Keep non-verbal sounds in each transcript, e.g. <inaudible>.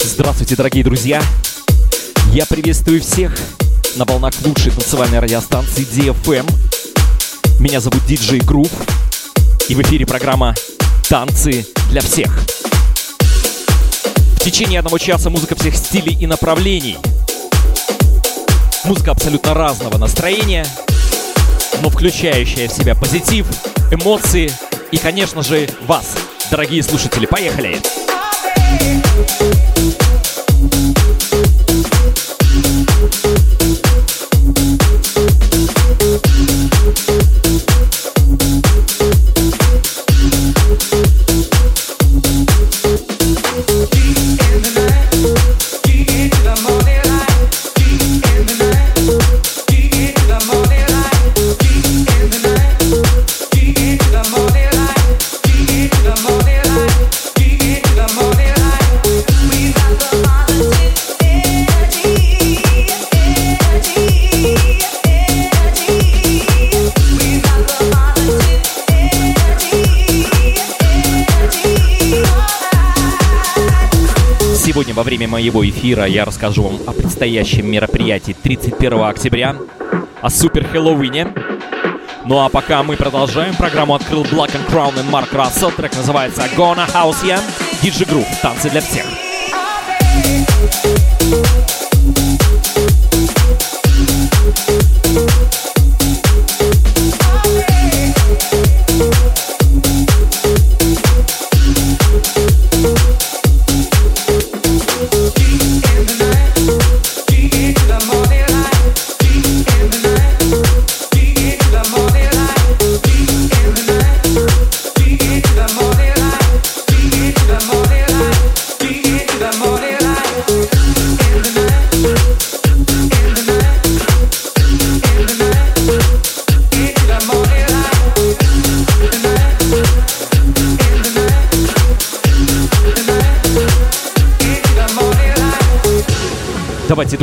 Здравствуйте, дорогие друзья! Я приветствую всех на волнах лучшей танцевальной радиостанции DFM. Меня зовут Диджей Грув, и в эфире программа «Танцы для всех». В течение одного часа музыка всех стилей и направлений. Музыка абсолютно разного настроения, но включающая в себя позитив, эмоции и, конечно же, вас, дорогие слушатели. Поехали! Сегодня во время моего эфира я расскажу вам о предстоящем мероприятии 31 октября, о Супер Хэллоуине. Ну а пока мы продолжаем, программу открыл Block and Crown и Марк Рассел. Трек называется Gonna House Ya, DJ Groove, танцы для всех.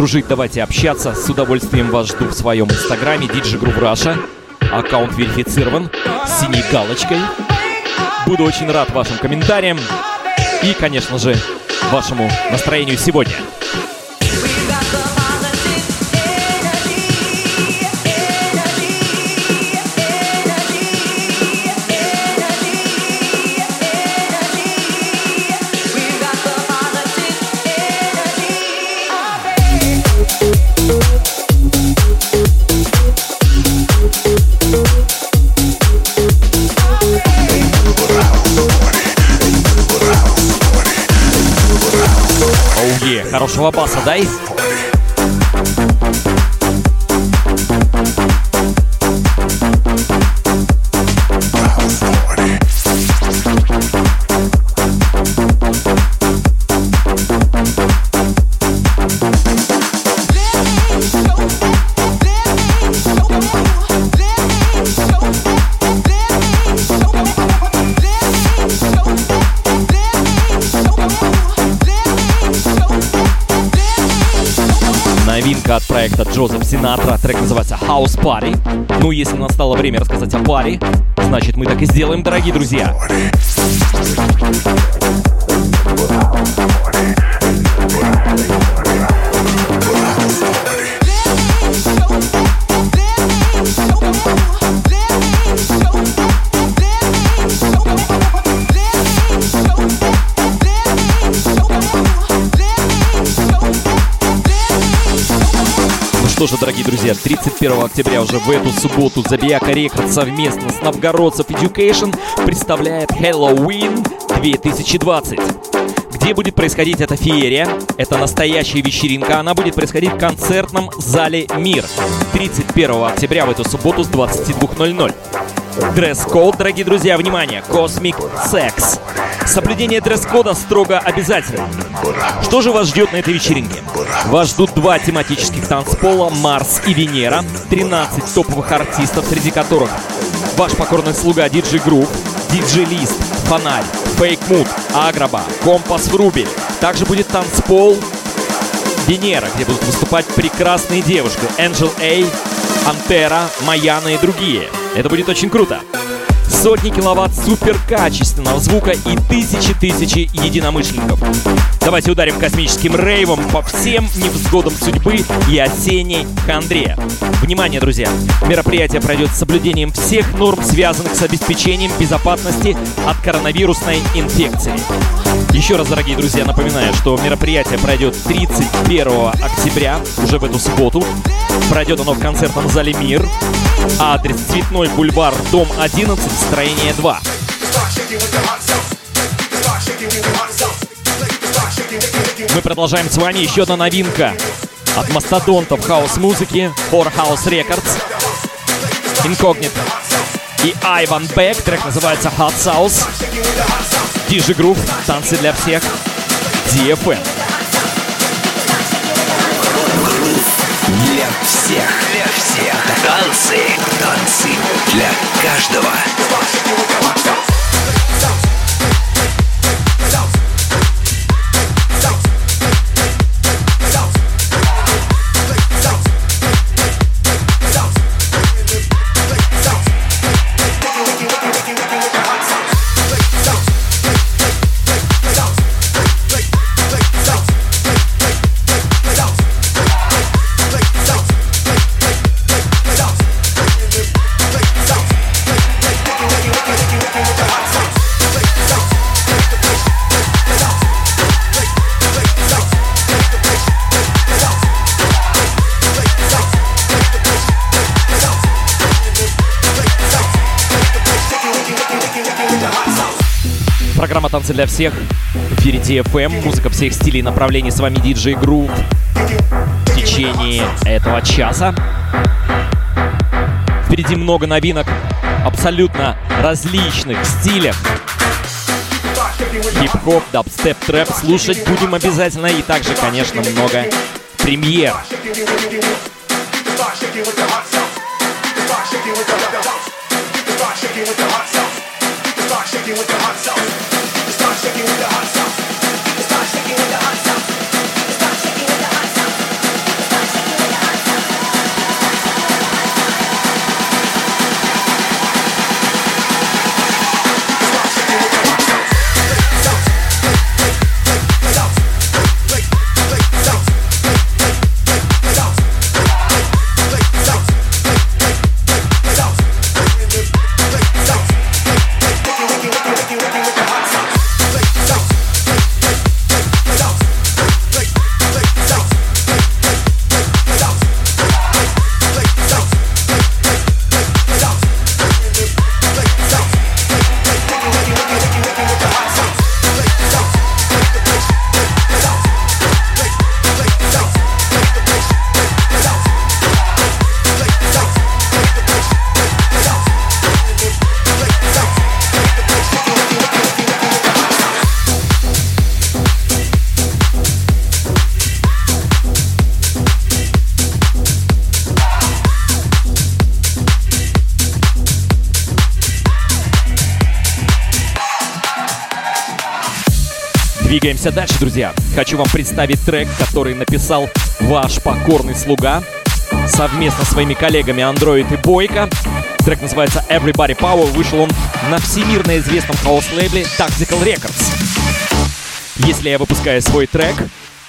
Дружить, давайте общаться. С удовольствием вас жду в своем инстаграме DJ Groove Russia. Аккаунт верифицирован синей галочкой. Буду очень рад вашим комментариям и, конечно же, вашему настроению сегодня. Uma bossa, 10? Синатра. Трек называется House Party. Ну, если настало время рассказать о паре, значит мы так и сделаем, дорогие друзья. Ну что же, дорогие друзья, 31 октября уже в эту субботу Забияка Рекорд совместно с Новгородцев Education представляет Halloween 2020. Где будет происходить эта феерия? Это настоящая вечеринка. Она будет происходить в концертном зале «Мир» 31 октября в эту субботу с 22.00. Дресс-код, дорогие друзья, внимание, Cosmic Sex. Соблюдение дресс-кода строго обязательно. Что же вас ждет на этой вечеринке? Вас ждут два тематических танцпола «Марс» и «Венера», 13 топовых артистов, среди которых ваш покорный слуга DJ Groove, DJ List, Фонарь, Fake Mood, Агроба, Компас Врубель. Также будет танцпол Венера, где будут выступать прекрасные девушки Angel A, Антера, Маяна и другие. Это будет очень круто. сотни киловатт суперкачественного звука и тысячи-тысячи единомышленников. Давайте ударим космическим рейвом по всем невзгодам судьбы и осенней хандре. Внимание, друзья! Мероприятие пройдет с соблюдением всех норм, связанных с обеспечением безопасности от коронавирусной инфекции. Еще раз, дорогие друзья, напоминаю, что мероприятие пройдет 31 октября, уже в эту субботу. Пройдет оно в концертном зале «Мир». Адрес Цветной бульвар, дом 11, строение 2. Мы продолжаем с вами еще одна новинка от мастодонтов хаос-музыки Horror House Records, Incognito и Айван Бек. Трек называется Hot Sauce. Дижи Грув, танцы для всех. DFM. Для всех, для всех. Танцы, танцы для каждого. «Танцы для всех». В эфире DFM. Музыка всех стилей и направлений. С вами диджей Грув. В течение этого часа. Впереди много новинок абсолютно различных стилях. Хип-хоп, дабстеп, трэп слушать будем обязательно. И также, конечно, много премьер. Shaking Двигаемся дальше, друзья. Хочу вам представить трек, который написал ваш покорный слуга совместно с своими коллегами Android и Бойко. Трек называется Everybody Power. Вышел он на всемирно известном хаос-лейбле Tactical Records. Если я выпускаю свой трек,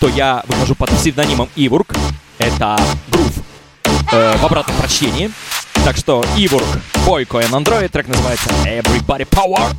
то я выхожу под псевдонимом Ивург. Это грув э, в обратном прочтении. Так что Ивург, Бойко и Android. Трек называется Everybody Power.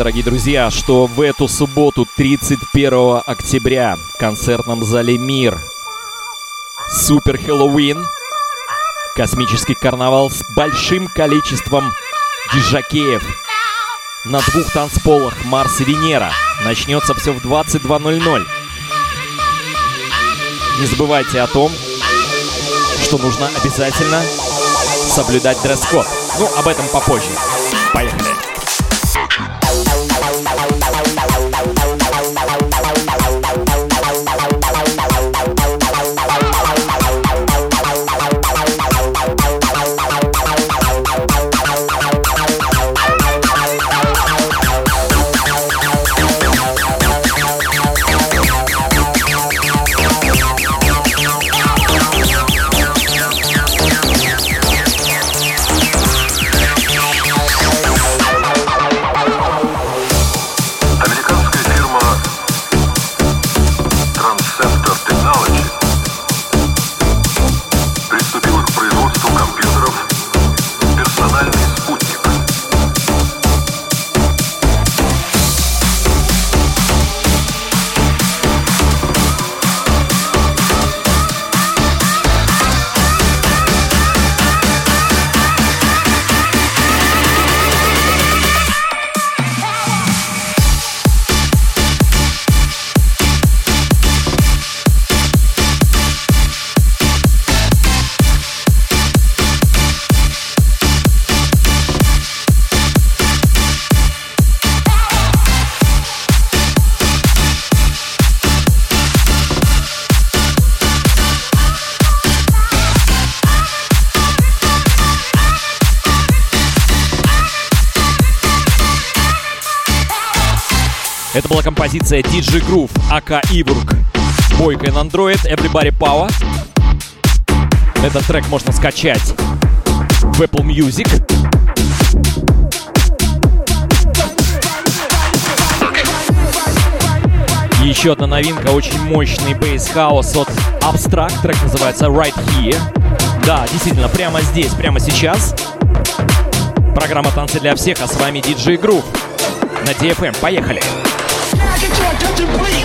Дорогие друзья, что в эту субботу, 31 октября, в концертном зале «Мир» Супер Хэллоуин, космический карнавал с большим количеством диджакеев на двух танцполах Марс и Венера. Начнется все в 22.00. Не забывайте о том, что нужно обязательно соблюдать дресс-код. Ну, об этом попозже. Композиция DJ Groove, АК Ибург. Бойка на Android, Everybody Power. Этот трек можно скачать в Apple Music. Еще одна новинка, очень мощный бейс-хаус от Abstract, трек называется Right Here. Да, действительно, прямо здесь, прямо сейчас. Программа «Танцы для всех», а с вами DJ Groove на DFM. Поехали! incomplete.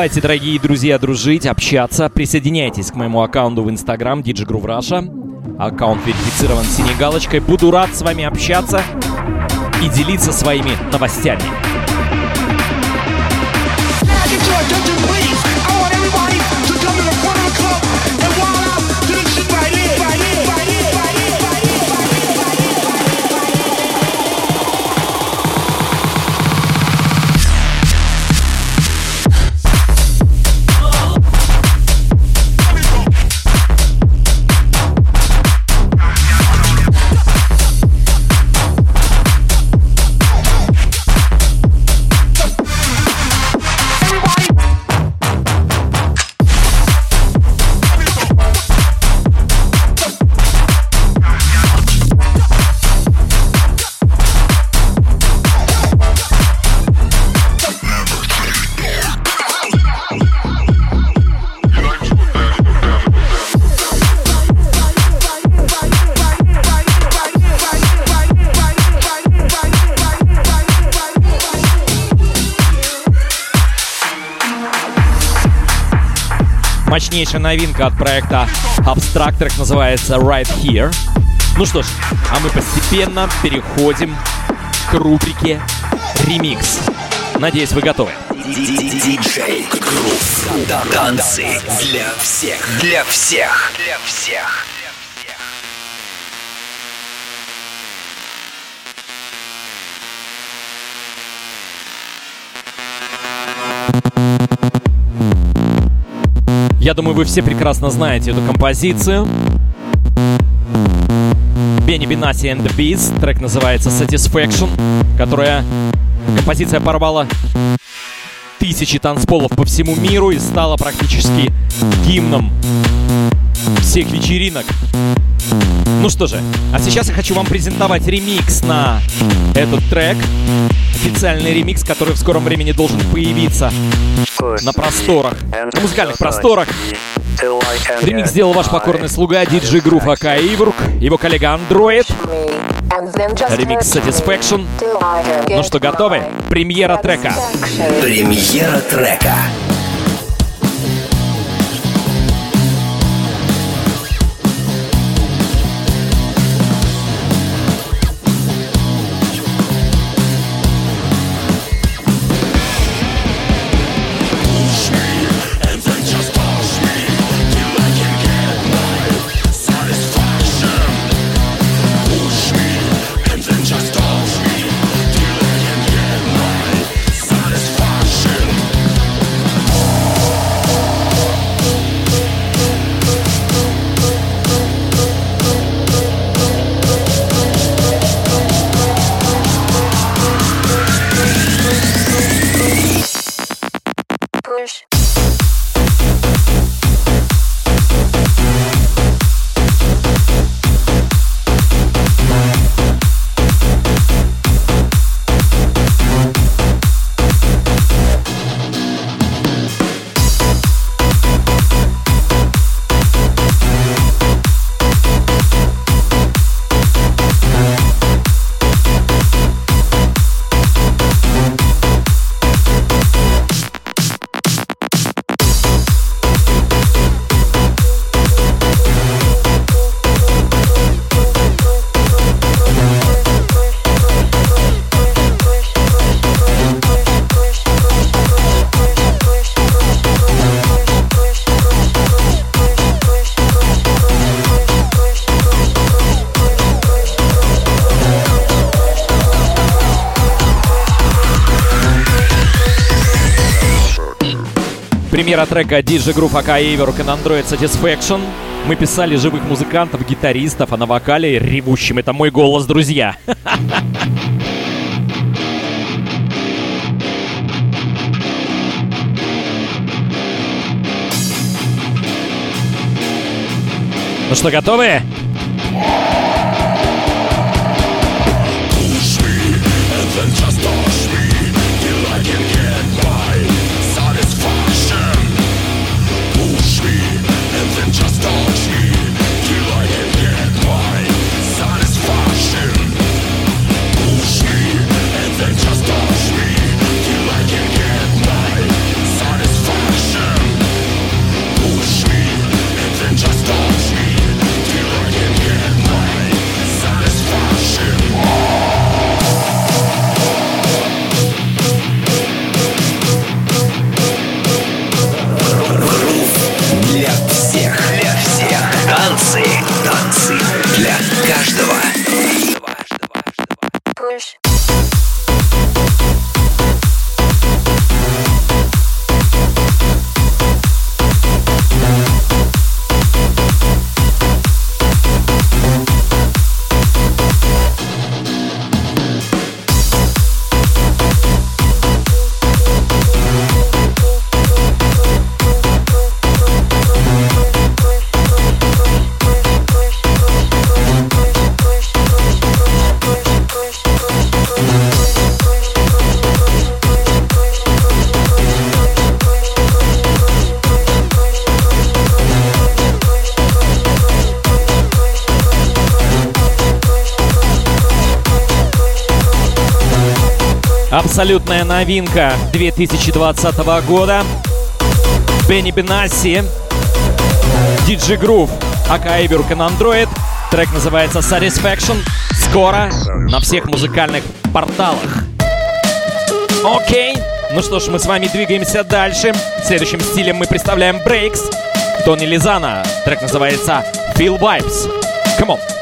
Давайте, дорогие друзья, дружить, общаться. Присоединяйтесь к моему аккаунту в Groove Russia. Аккаунт верифицирован синей галочкой. Буду рад с вами общаться и делиться своими новостями. Мощнейшая новинка от проекта Abstract, называется Right Here. Ну что ж, а мы постепенно переходим к рубрике «Ремикс». Надеюсь, вы готовы. Диджей. Танцы для всех. Для всех. Для всех. Я думаю, вы все прекрасно знаете эту композицию. Бенни Бенаси and the Beats. Трек называется Satisfaction, которая композиция порвала тысячи танцполов по всему миру и стала практически гимном всех вечеринок. Ну что же, а сейчас я хочу вам презентовать ремикс на этот трек. Официальный ремикс, который в скором времени должен появиться на просторах, на музыкальных просторах. Ремикс сделал ваш покорный слуга диджей Грув Ака Иврук, его коллега Android. Ремикс Satisfaction. Ну что, готовы? Премьера трека. Премьера трека. English. Премьера трека DJ Group АК Эйверок и Android Satisfaction. Мы писали живых музыкантов, гитаристов, а на вокале ревущим. Это мой голос, друзья. <laughs> Ну что, готовы? Абсолютная новинка 2020 года. Бенни Бенасси, Диджи Грув, Эйберк и Android. Трек называется Satisfaction. Скоро на всех музыкальных порталах. Окей. Ну что ж, мы с вами двигаемся дальше. Следующим стилем мы представляем Breaks. Тони Лизана. Трек называется Feel Vibes. Come on.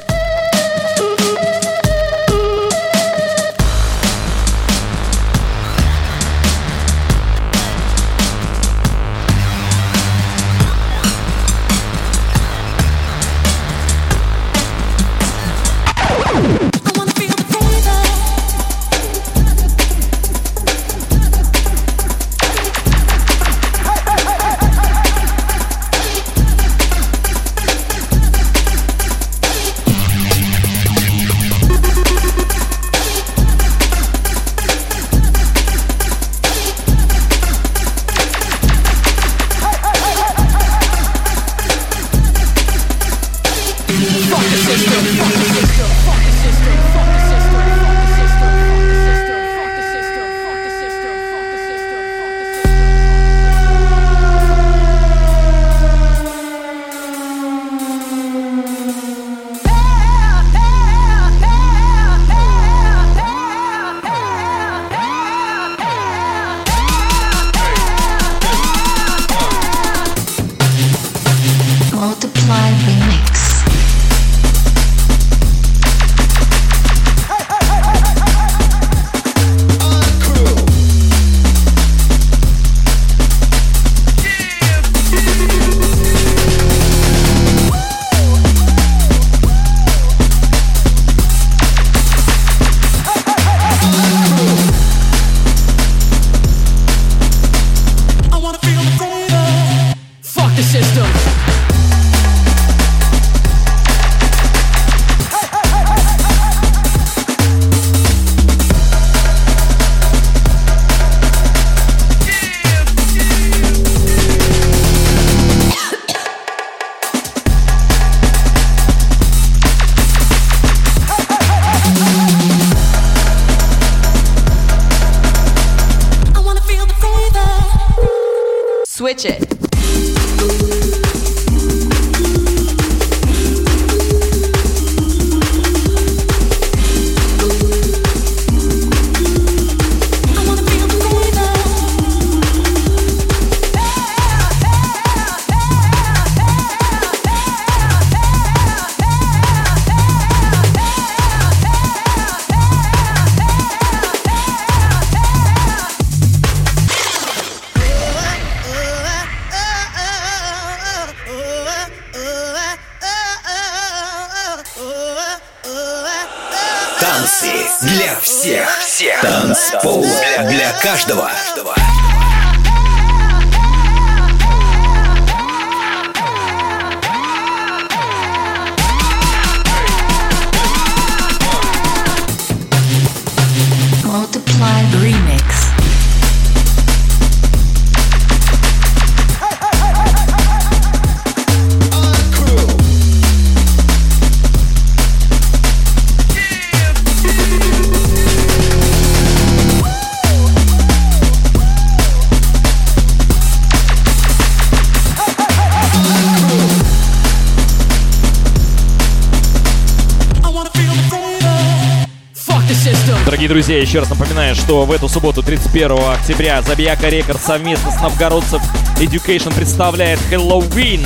Друзья, еще раз напоминаю, что в эту субботу, 31 октября, Забияка Рекорд совместно с новгородцев Education представляет Хэллоуин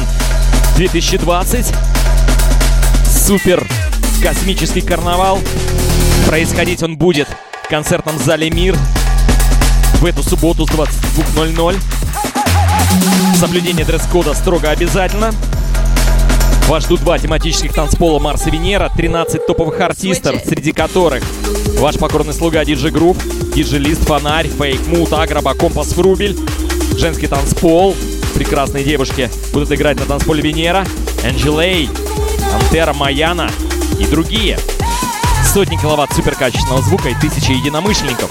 2020. Супер космический карнавал. Происходить он будет в концертном зале «Мир» в эту субботу с 22.00. Соблюдение дресс-кода строго обязательно. Вас ждут два тематических танцпола Марс и Венера, 13 топовых артистов, среди которых ваш покорный слуга DJ Groove, DJ List, Фонарь, Fake Mood, Агроба, Компас Врубель, женский танцпол, прекрасные девушки будут играть на танцполе Венера, Angel A, Антера Маяна и другие. Сотни киловатт суперкачественного звука и тысячи единомышленников.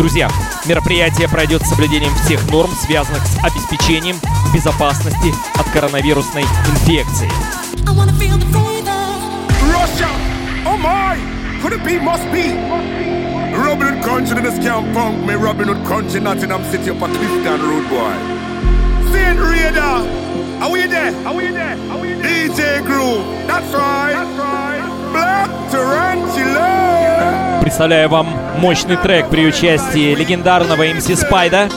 Друзья, мероприятие пройдет с соблюдением всех норм, связанных с обеспечением безопасности от коронавирусной инфекции. Russia, oh my, could it be, must be. Robin Hood country in the scam punk, me Robin Hood country, Nottingham City up a Clifton Road boy. Saint Raider, Are we there? Are we there? Are we there? DJ Groove. That's right. That's right. Black Tarantula. Представляю вам мощный трек при участии легендарного MC Спайда.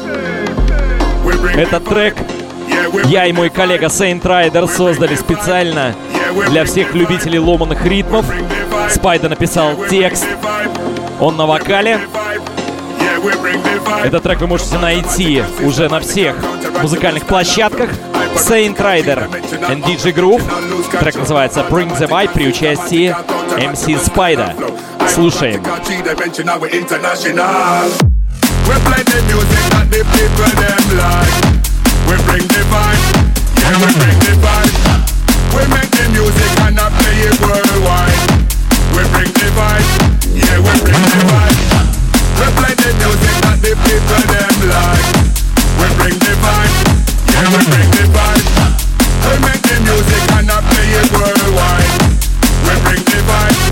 Этот трек я и мой коллега Saint Rider создали специально для всех любителей ломаных ритмов. Спайда написал текст, он на вокале. Этот трек вы можете найти уже на всех музыкальных площадках. Saint Rider and DJ Groove. Трек называется Bring the Vibe при участии MC Spider. Слушаем. We play the music that the people them like. We bring the vibe, yeah we bring the vibe. We make the music and I play it worldwide. We bring the vibe, yeah we bring the vibe. We play the music that the people them like. We bring the vibe, yeah we bring the vibe. We make the music and I play it worldwide. We bring the vibe,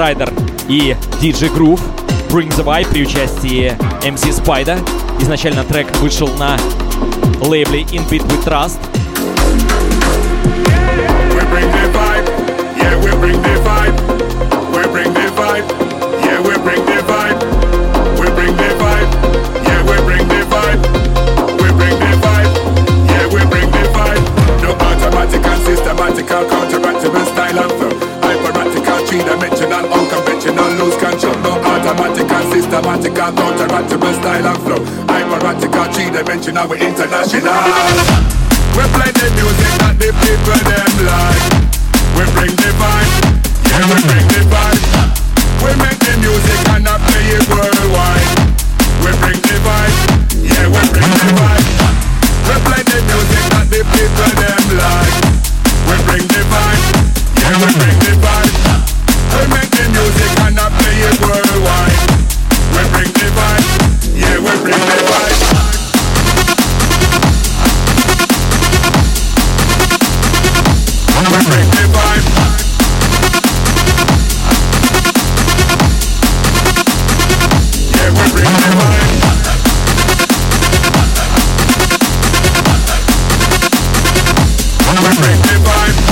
Rider и DJ Groove Bring the Vibe при участии MC Spider. Изначально трек вышел на лейбле In Beat With Trust. Systematical, counteractable style three-dimensional, unconventional, lose control. And systematical, counteractable style and flow. Hyperatical, three-dimensional, we international. We play the music that the people them like. We bring the vibe, yeah we bring the vibe. We make the music and I play it worldwide. We bring the vibe, yeah we bring the vibe. We play the music that the people them like. We bring the vibe, yeah we bring the vibe. We make the music and I play it worldwide. We bring the vibe, yeah we bring the vibe. We bring the vibe. Yeah, we bring the vibe. We bring the vibe.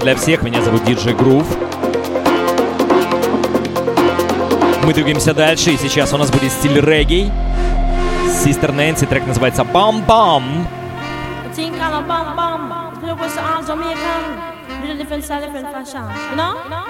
«Танцы для всех». Меня зовут DJ Groove. Мы двигаемся дальше, и сейчас у нас будет стиль регги. Систер Нэнси, трек называется «Бам-бам». Different style, different fashion. You know?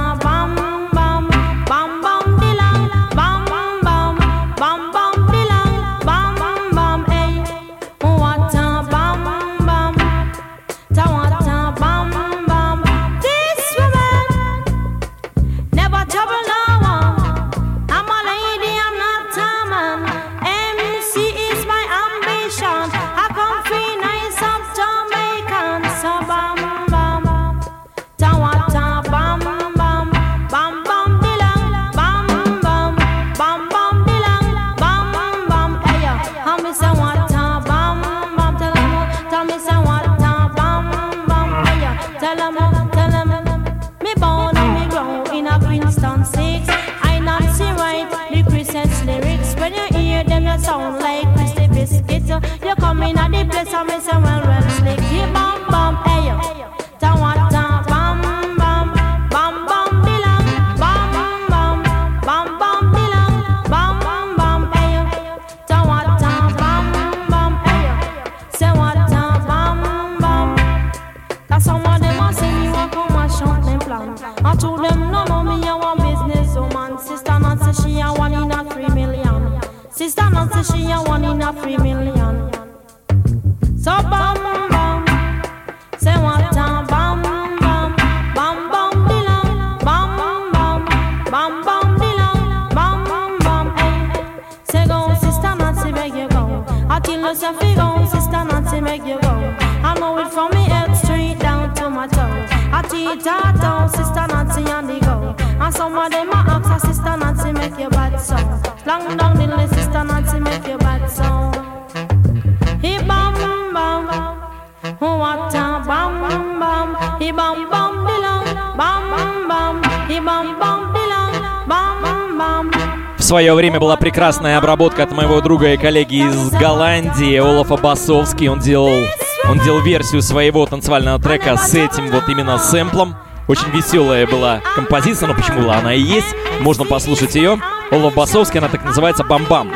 promise I will время была прекрасная обработка от моего друга и коллеги из Голландии, Олафа Басовский. Он делал, он делал версию своего танцевального трека с этим вот именно сэмплом. Очень веселая была композиция, но почему была она и есть. Можно послушать ее. Олаф Басовский, она так называется «Бам-бам».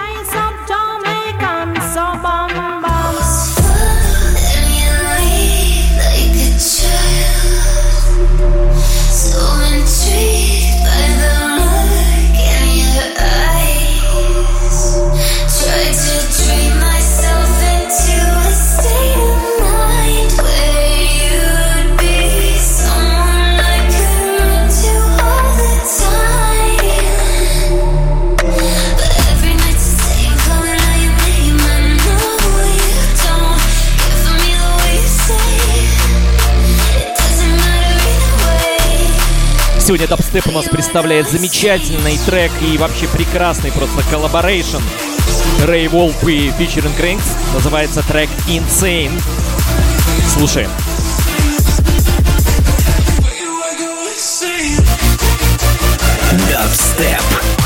Сегодня Дабстеп у нас представляет замечательный трек и вообще прекрасный просто collaboration. Ray Volpe и Featuring Cranks. Называется трек Insane. Слушаем. Дабстеп.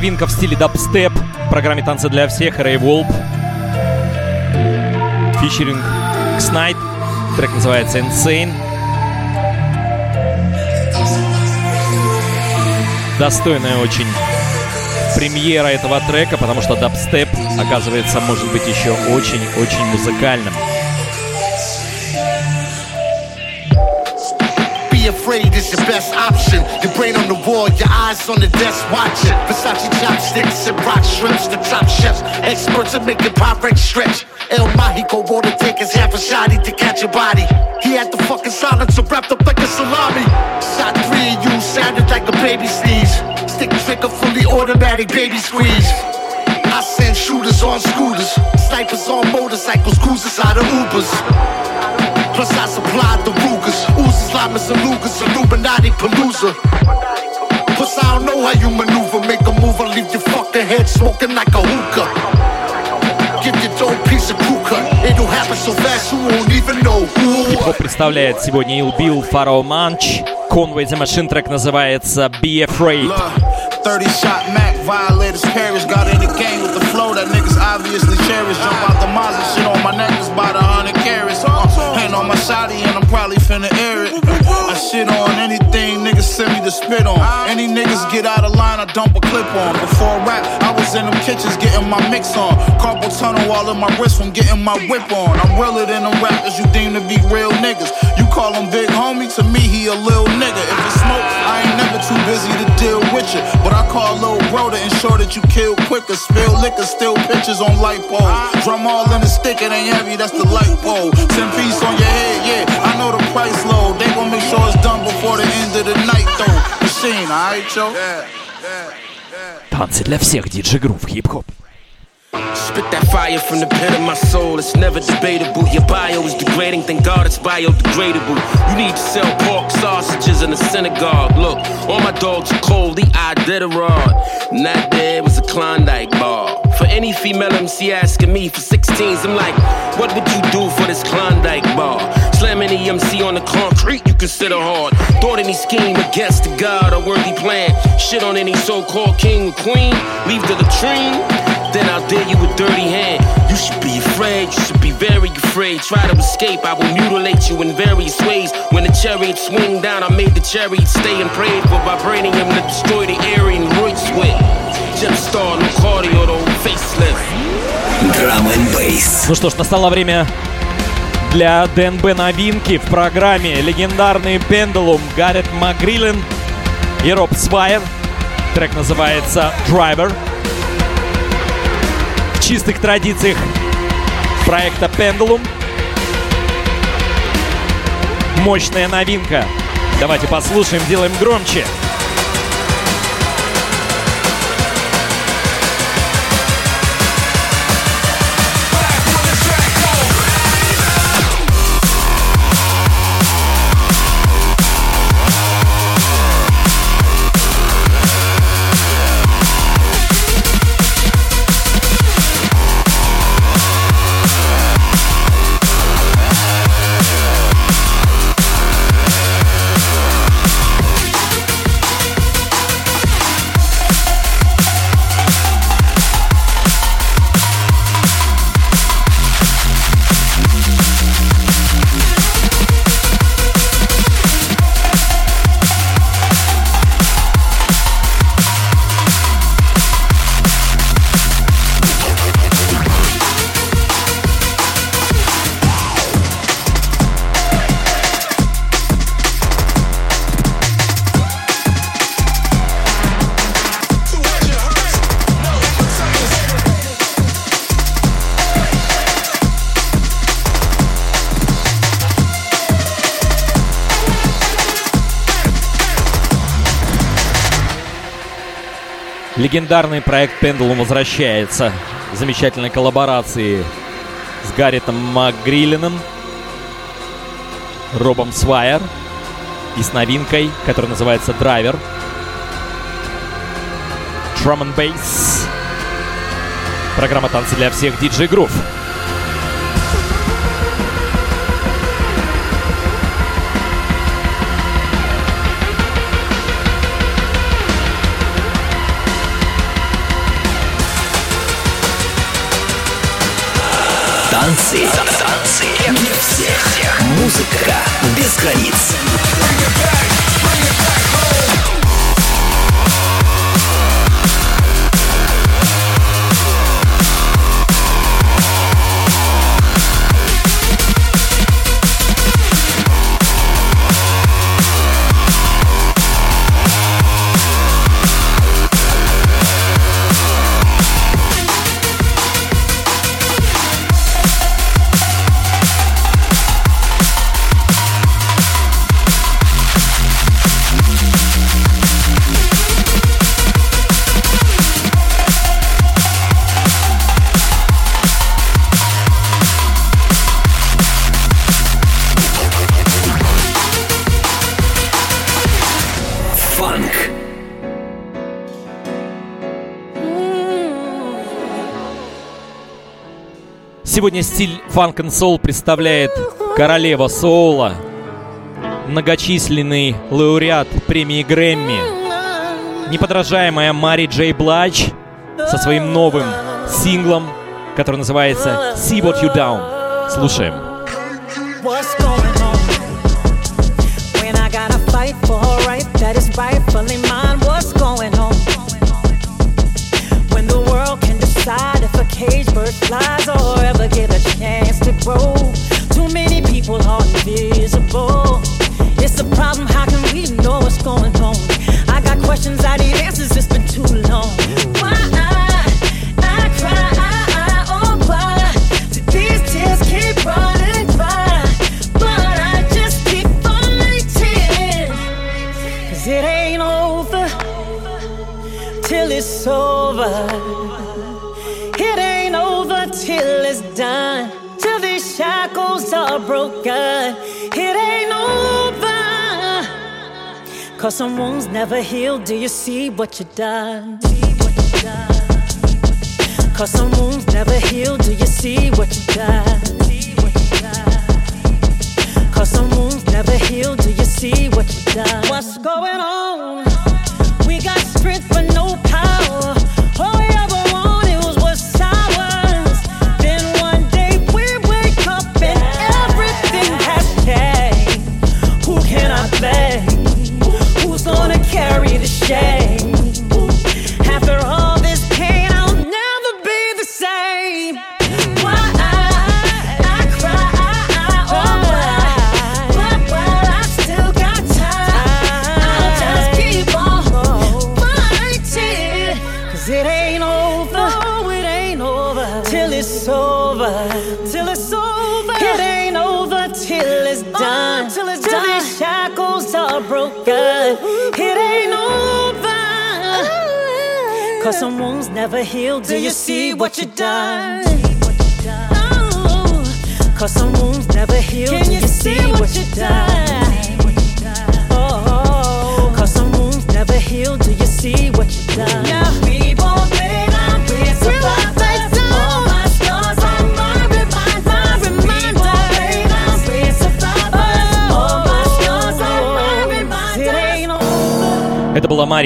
Новинка в стиле дабстеп в программе «Танцы для всех» Рэй Волп. Фичеринг Кснайт. Трек называется Insane. Достойная очень премьера этого трека, потому что дабстеп, оказывается, может быть еще очень-очень музыкальным. Afraid is your best option. Your brain on the wall, your eyes on the desk watching. Versace chopsticks and rock shrimps, the top chefs. Experts at making Pyrex stretch. El Mágico water takers, half a shotty to catch your body. He had the fucking silencer wrapped up like a salami. Shot three you sounded like a baby sneeze. Stick trigger, fully automatic baby squeeze. I send shooters on scooters, snipers on motorcycles, cruisers out of Ubers. Plus I supplied the Rugers, Uzis, Lamas, and Lugas, Illuminati Palooza. Plus I don't know how you maneuver, make a move and leave your fucking head smoking like a hookah. Give your dope piece of crew cut. It'll happen so fast you won't even know. Хип-хоп представляет сегодня Ил Билл, Фарао Манч. Conway the Machine трек называется Be Afraid. Look, 30 shot Mac, violators perish. Got in the game with the flow that niggas obviously cherish. Jump out the Mazda, shit on my necklace by the hundred carats. Uh, hand on my shotty and I'm probably finna air it. I shit on anything niggas send me to spit on. Any niggas get out of line, I dump a clip on. Before rap, I was in them kitchens getting my mix on. Carpal tunnel all in my wrist from getting my whip on. I'm realer than them rappers you deem to be real niggas. You call him big homie, to me he a little nigga. If it's smoke, I ain't never too busy to deal with you. But I call little bro to ensure that you kill quicker. Spill liquor, still pictures on light pole. Drum all in the stick, it ain't heavy, that's the light pole. Ten piece on your head, yeah. I know the price low. They gon' make sure it's done before the end of the night though. Machine, alright, yo? Танцы для всех, диджей Грув, хип-хоп. Spit that fire from the pit of my soul, it's never debatable. Your bio is degrading, thank God it's biodegradable. You need to sell pork sausages in a synagogue. Look, all my dogs are cold, the Iditarod. And that there was a Klondike bar. For any female MC asking me for 16s, I'm like, what would you do for this Klondike bar? Slam any MC on the concrete, you consider hard. Thought any scheme against the God, a worthy plan. Shit on any so called king or queen, leave the latrine. Then I'll dare you with dirty hand. You should be afraid, you should be very afraid. Try to escape, I will mutilate you in various ways. When the chariot swing down, I made the chariot stay and prayed for vibranium to destroy the Aryan Royce with. Jet star, no cardio, though, facelift. Drum and Bass. Ну что ж, настало время для ДНБ новинки в программе легендарный Пендулум Гаррет Макгриллен и Роб Свайер. Трек называется Driver. Чистых традициях проекта Pendulum. Мощная новинка. Давайте послушаем, делаем громче. Легендарный проект Pendulum возвращается. Замечательной коллаборации с Гарритом МакГриллином, Робом Свайер и с новинкой, которая называется Драйвер. Drum and Bass. Программа танцы для всех DJ Groove. Танцы. Танцы. Музыка без границ. Сегодня стиль фанк and соул представляет королева соула, многочисленный лауреат премии Грэмми, неподражаемая Мари Джей Блач со своим новым синглом, который называется «See What You Down». Слушаем. What's going on? When I cage bird flies or ever get a chance to grow. Too many people are invisible. It's a problem, how can we know what's going on? I got questions, I need answers, it's been too long. Why shackles are broken. It ain't over. Cause some wounds never heal. Do you see what you done? Cause some wounds never heal. Do you see what you done? Cause some wounds never heal. Do you see what you done? What's going on? We got strength but no power.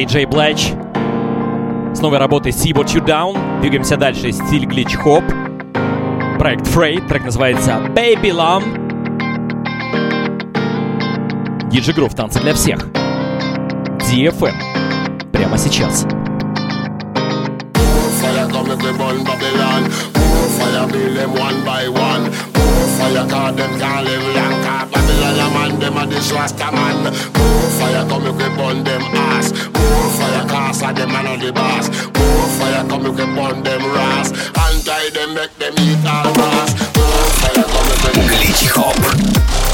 Мари Джей Блэч с новой работой See What You Down. Двигаемся дальше. Стиль глич хоп. Проект Freight. Трек называется Baby Lamb. Диджи Грув. Танцы для всех. DFM. Прямо сейчас. fire come More fire build them are the man on the bus. More fire come upon them them, make them eat all grass. More fire come them.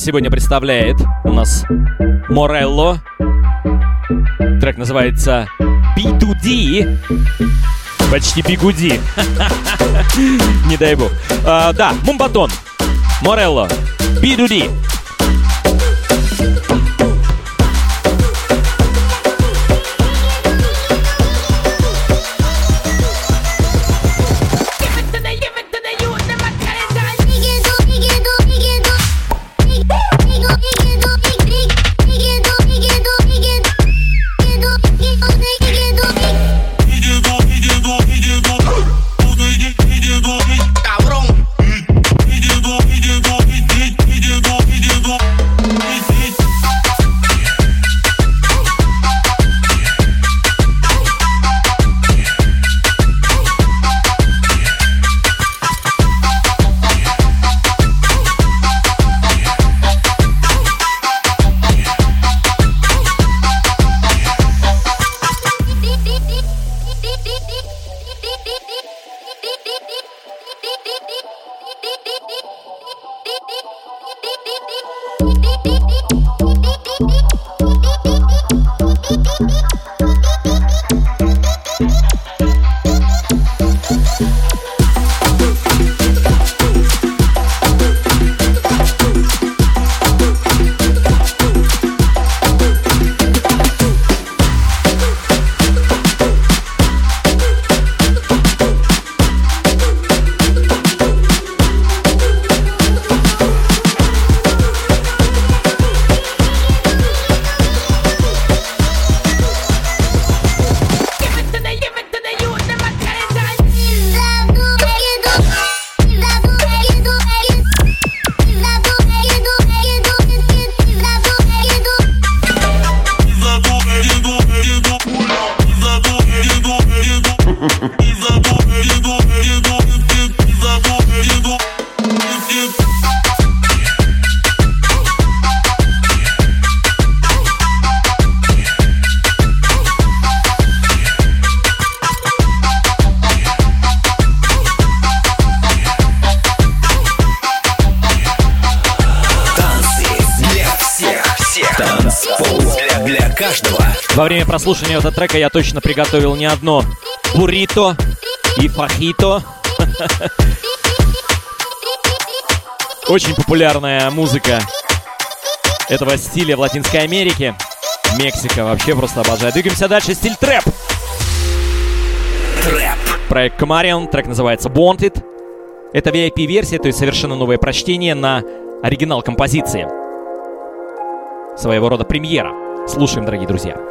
сегодня представляет у нас Морелло. Трек называется B2D. Почти бигуди. <laughs> Не дай бог. А, да, Мумбатон. Морелло. B2D. прослушивания этого трека я точно приготовил не одно буррито и фахито. <laughs> Очень популярная музыка этого стиля в Латинской Америке. Мексика вообще просто обожает. Двигаемся дальше. Стиль трэп. Трэп. Проект Комарион. Трек называется Wanted. Это VIP-версия, то есть совершенно новое прочтение на оригинал композиции. Своего рода премьера. Слушаем, дорогие друзья.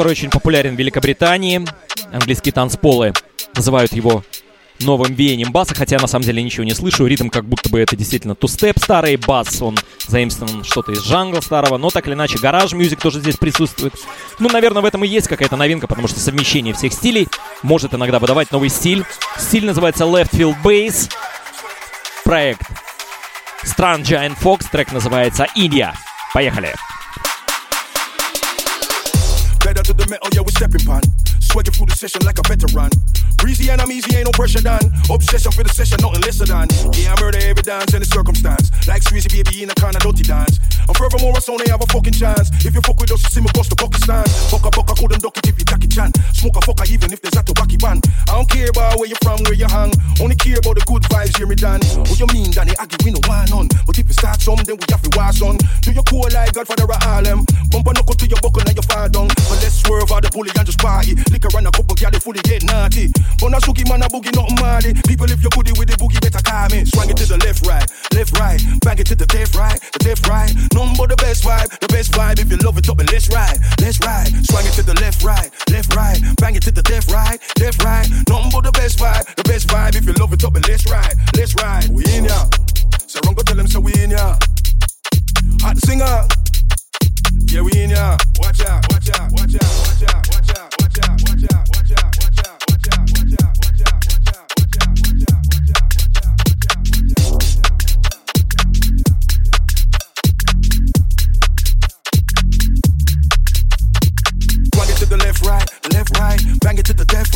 Который очень популярен в Великобритании. Английские танцполы называют его новым веянием баса, хотя на самом деле ничего не слышу. Ритм как будто бы это действительно тустеп старый, бас, он заимствован что-то из джангла старого, но так или иначе гараж мюзик тоже здесь присутствует. Ну, наверное, в этом и есть какая-то новинка, потому что совмещение всех стилей может иногда выдавать новый стиль. Стиль называется Left Field Bass. Проект Strand Giant Fox, трек называется India. Поехали! Better to the metal, yeah, we're stepping pan. Sweating through the session like a veteran. Breezy and I'm easy, ain't no pressure done. Obsession for the session, nothing lesser than. Yeah, I murder every dance and the circumstance. Like Squeezy baby in a kind of dirty dance. And furthermore, I only have a fucking chance. If you fuck with us, you see me bust the bucket stand. Fuck a fuck, I couldn't duck it if you chan. Smoke a fucker even if there's a tobacco ban. I don't care about where you're from, where you hang. Only care about the good vibes, hear me Dan. What you mean, Danny? I give me no one on. But if you start some, then we have to watch on. Do you cool like Godfather of Harlem? Bump a knuckle to your buckle and you fall down. But let's swerve out the bully and just party. Liquor and a couple girl, they fully get naughty. But now Suki man a boogie, nothing mardy. People, if you goodie with the boogie, better call me. Swang it to the left, right, left, right. Bang it to the left, right, the left, right. Nothing but the best vibe, the best vibe. If you love it, up and let's ride, let's ride. Swang it to the left, right, left, right. Bang it to the left, right, left, right. Nothing but the best vibe, the best vibe. If you love it, up and let's ride, let's ride. We in ya. So run go tell them so we in ya. Hot singer. Yeah, we in ya. Watch out, watch out, watch out, watch out, watch out, watch out, watch out, watch out, watch out,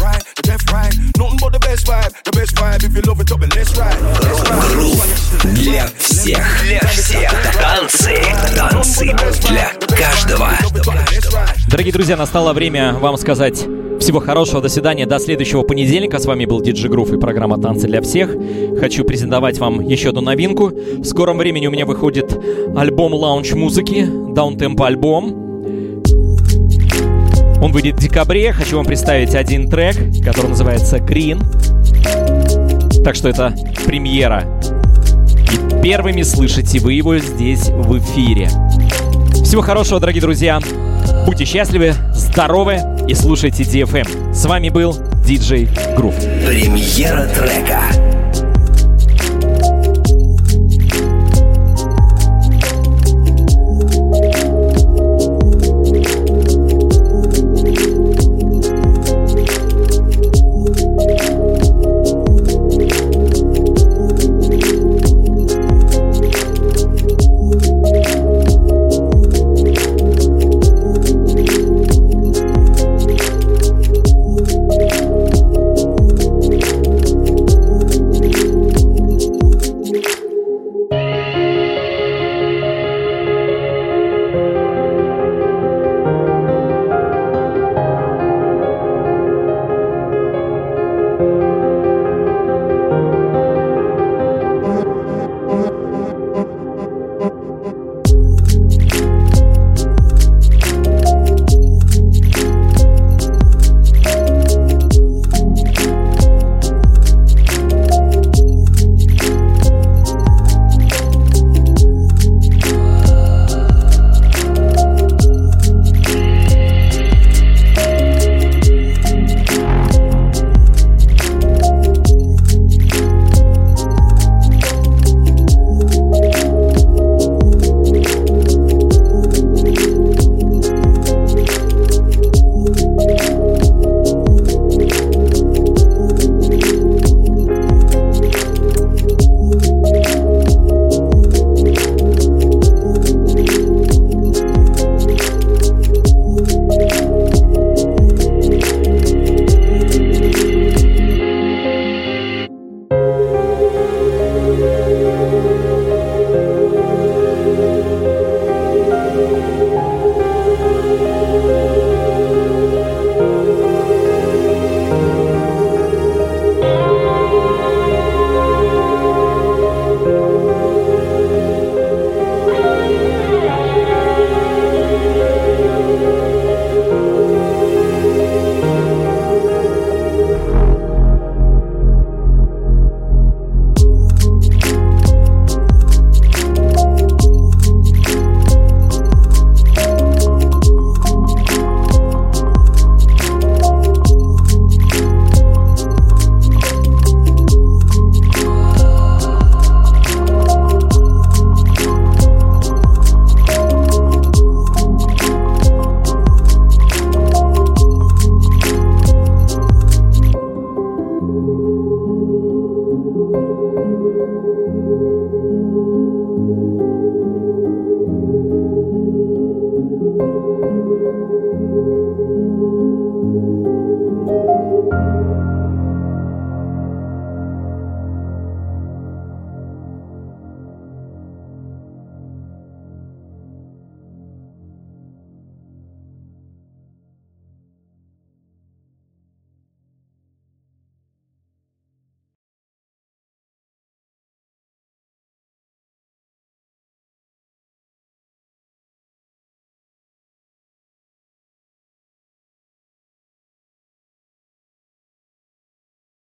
right, the left, right. Nothing but the best vibe, the best vibe. If you love it, up and let's ride. Let's ride. Для всех, для всех. Танцы, танцы для каждого. Дорогие друзья, настало время вам сказать всего хорошего, до свидания, до следующего понедельника. С вами был Диджи Грув и программа «Танцы для всех». Хочу презентовать вам еще одну новинку. В скором времени у меня выходит альбом лаунч музыки, даунтемпо альбом. Он выйдет в декабре. Хочу вам представить один трек, который называется Green. Так что это премьера. И первыми слышите вы его здесь в эфире. Всего хорошего, дорогие друзья. Будьте счастливы, здоровы и слушайте DFM. С вами был DJ Groove. Премьера трека.